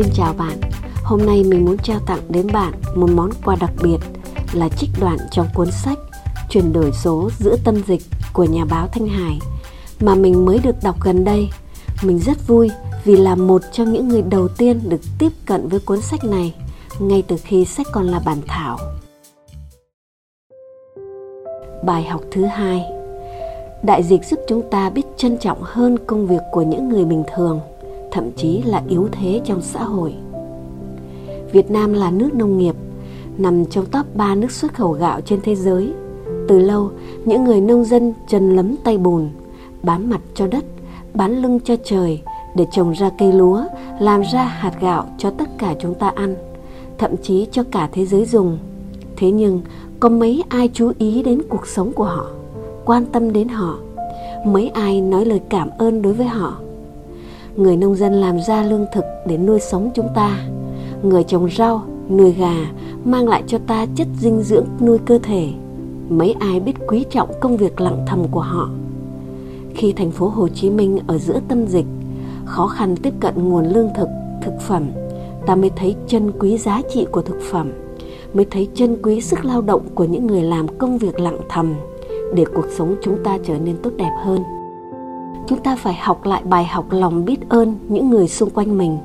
Xin chào bạn. Hôm nay mình muốn trao tặng đến bạn một món quà đặc biệt là trích đoạn trong cuốn sách Chuyển đổi số giữa tâm dịch của nhà báo Thanh Hải mà mình mới được đọc gần đây. Mình rất vui vì là một trong những người đầu tiên được tiếp cận với cuốn sách này ngay từ khi sách còn là bản thảo. Bài học thứ hai Đại dịch giúp chúng ta biết trân trọng hơn công việc của những người bình thường, thậm chí là yếu thế trong xã hội. Việt Nam là nước nông nghiệp, nằm trong top 3 nước xuất khẩu gạo trên thế giới. Từ lâu, những người nông dân chân lấm tay bùn, bán mặt cho đất, bán lưng cho trời để trồng ra cây lúa, làm ra hạt gạo cho tất cả chúng ta ăn, thậm chí cho cả thế giới dùng. Thế nhưng, có mấy ai chú ý đến cuộc sống của họ, quan tâm đến họ? Mấy ai nói lời cảm ơn đối với họ? Người nông dân làm ra lương thực để nuôi sống chúng ta. Người trồng rau, nuôi gà mang lại cho ta chất dinh dưỡng nuôi cơ thể. Mấy ai biết quý trọng công việc lặng thầm của họ? Khi thành phố Hồ Chí Minh ở giữa tâm dịch, khó khăn tiếp cận nguồn lương thực, thực phẩm, ta mới thấy chân quý giá trị của thực phẩm, mới thấy chân quý sức lao động của những người làm công việc lặng thầm để cuộc sống chúng ta trở nên tốt đẹp hơn. Chúng ta phải học lại bài học lòng biết ơn những người xung quanh mình.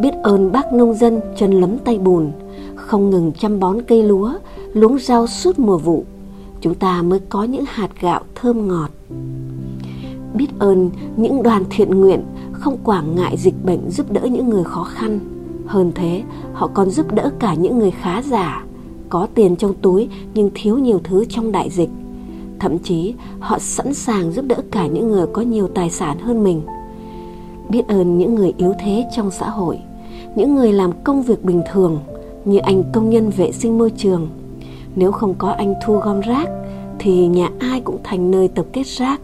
Biết ơn bác nông dân chân lấm tay bùn, không ngừng chăm bón cây lúa, luống rau suốt mùa vụ. Chúng ta mới có những hạt gạo thơm ngọt biết ơn những đoàn thiện nguyện không quản ngại dịch bệnh giúp đỡ những người khó khăn. Hơn thế, họ còn giúp đỡ cả những người khá giả, có tiền trong túi nhưng thiếu nhiều thứ trong đại dịch. Thậm chí, họ sẵn sàng giúp đỡ cả những người có nhiều tài sản hơn mình. Biết ơn những người yếu thế trong xã hội, những người làm công việc bình thường như anh công nhân vệ sinh môi trường. Nếu không có anh thu gom rác thì nhà ai cũng thành nơi tập kết rác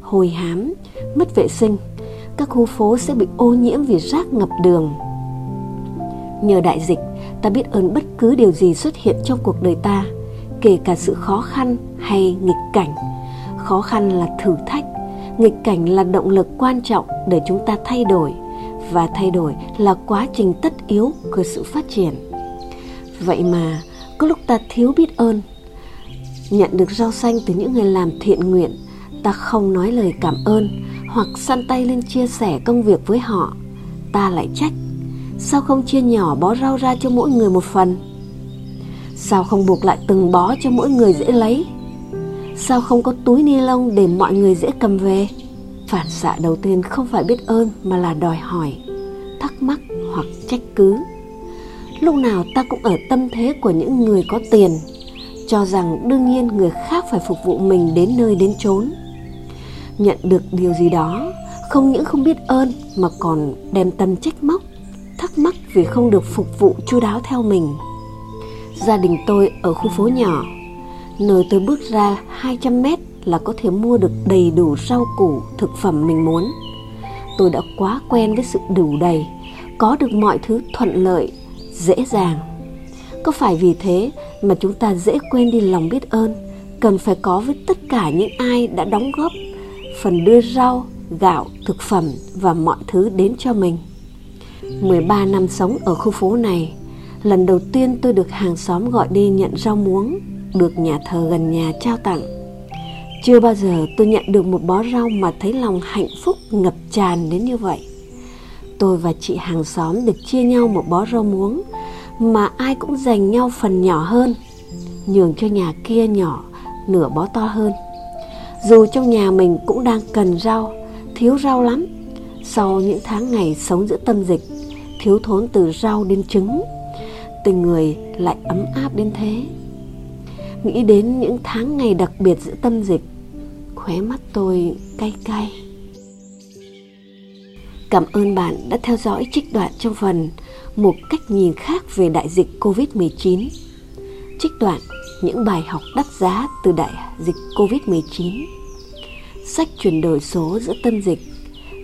hôi hám, mất vệ sinh, các khu phố sẽ bị ô nhiễm vì rác ngập đường. Nhờ đại dịch, ta biết ơn bất cứ điều gì xuất hiện trong cuộc đời ta, kể cả sự khó khăn hay nghịch cảnh. Khó khăn là thử thách, nghịch cảnh là động lực quan trọng để chúng ta thay đổi và thay đổi là quá trình tất yếu của sự phát triển. Vậy mà, có lúc ta thiếu biết ơn nhận được rau xanh từ những người làm thiện nguyện ta không nói lời cảm ơn hoặc săn tay lên chia sẻ công việc với họ ta lại trách sao không chia nhỏ bó rau ra cho mỗi người một phần sao không buộc lại từng bó cho mỗi người dễ lấy? Sao không có túi ni lông để mọi người dễ cầm về? Phản xạ đầu tiên không phải biết ơn mà là đòi hỏi, thắc mắc hoặc trách cứ. Lúc nào ta cũng ở tâm thế của những người có tiền, cho rằng đương nhiên người khác phải phục vụ mình đến nơi đến chốn. Nhận được điều gì đó, không những không biết ơn mà còn đem tâm trách móc, thắc mắc vì không được phục vụ chu đáo theo mình gia đình tôi ở khu phố nhỏ. Nơi tôi bước ra 200 mét là có thể mua được đầy đủ rau củ thực phẩm mình muốn. Tôi đã quá quen với sự đủ đầy có được mọi thứ thuận lợi dễ dàng. Có phải vì thế mà chúng ta dễ quên đi lòng biết ơn cần phải có với tất cả những ai đã đóng góp phần đưa rau, gạo, thực phẩm và mọi thứ đến cho mình. 13 năm sống ở khu phố này, lần đầu tiên tôi được hàng xóm gọi đi nhận rau muống, được nhà thờ gần nhà trao tặng. Chưa bao giờ tôi nhận được một bó rau mà thấy lòng hạnh phúc ngập tràn đến như vậy. Tôi và chị hàng xóm được chia nhau một bó rau muống mà ai cũng dành nhau phần nhỏ hơn, nhường cho nhà kia nhỏ nửa bó to hơn dù trong nhà mình cũng đang cần rau thiếu rau lắm sau những tháng ngày sống giữa tâm dịch thiếu thốn từ rau đến trứng tình người lại ấm áp đến thế nghĩ đến những tháng ngày đặc biệt giữa tâm dịch khóe mắt tôi cay cay cảm ơn bạn đã theo dõi trích đoạn trong phần một cách nhìn khác về đại dịch covid-19 trích đoạn những bài học đắt giá từ đại dịch Covid-19. Sách chuyển đổi số giữa tâm dịch,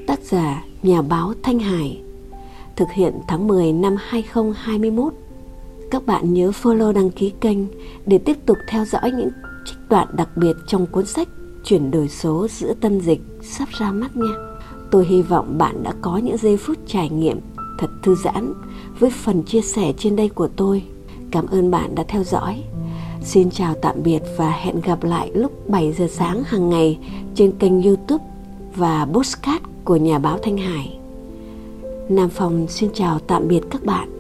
tác giả nhà báo Thanh Hải, thực hiện tháng 10 năm 2021. Các bạn nhớ follow đăng ký kênh để tiếp tục theo dõi những trích đoạn đặc biệt trong cuốn sách Chuyển đổi số giữa tâm dịch sắp ra mắt nha. Tôi hy vọng bạn đã có những giây phút trải nghiệm thật thư giãn với phần chia sẻ trên đây của tôi. Cảm ơn bạn đã theo dõi. Xin chào tạm biệt và hẹn gặp lại lúc 7 giờ sáng hàng ngày trên kênh YouTube và Postcard của nhà báo Thanh Hải. Nam Phong xin chào tạm biệt các bạn.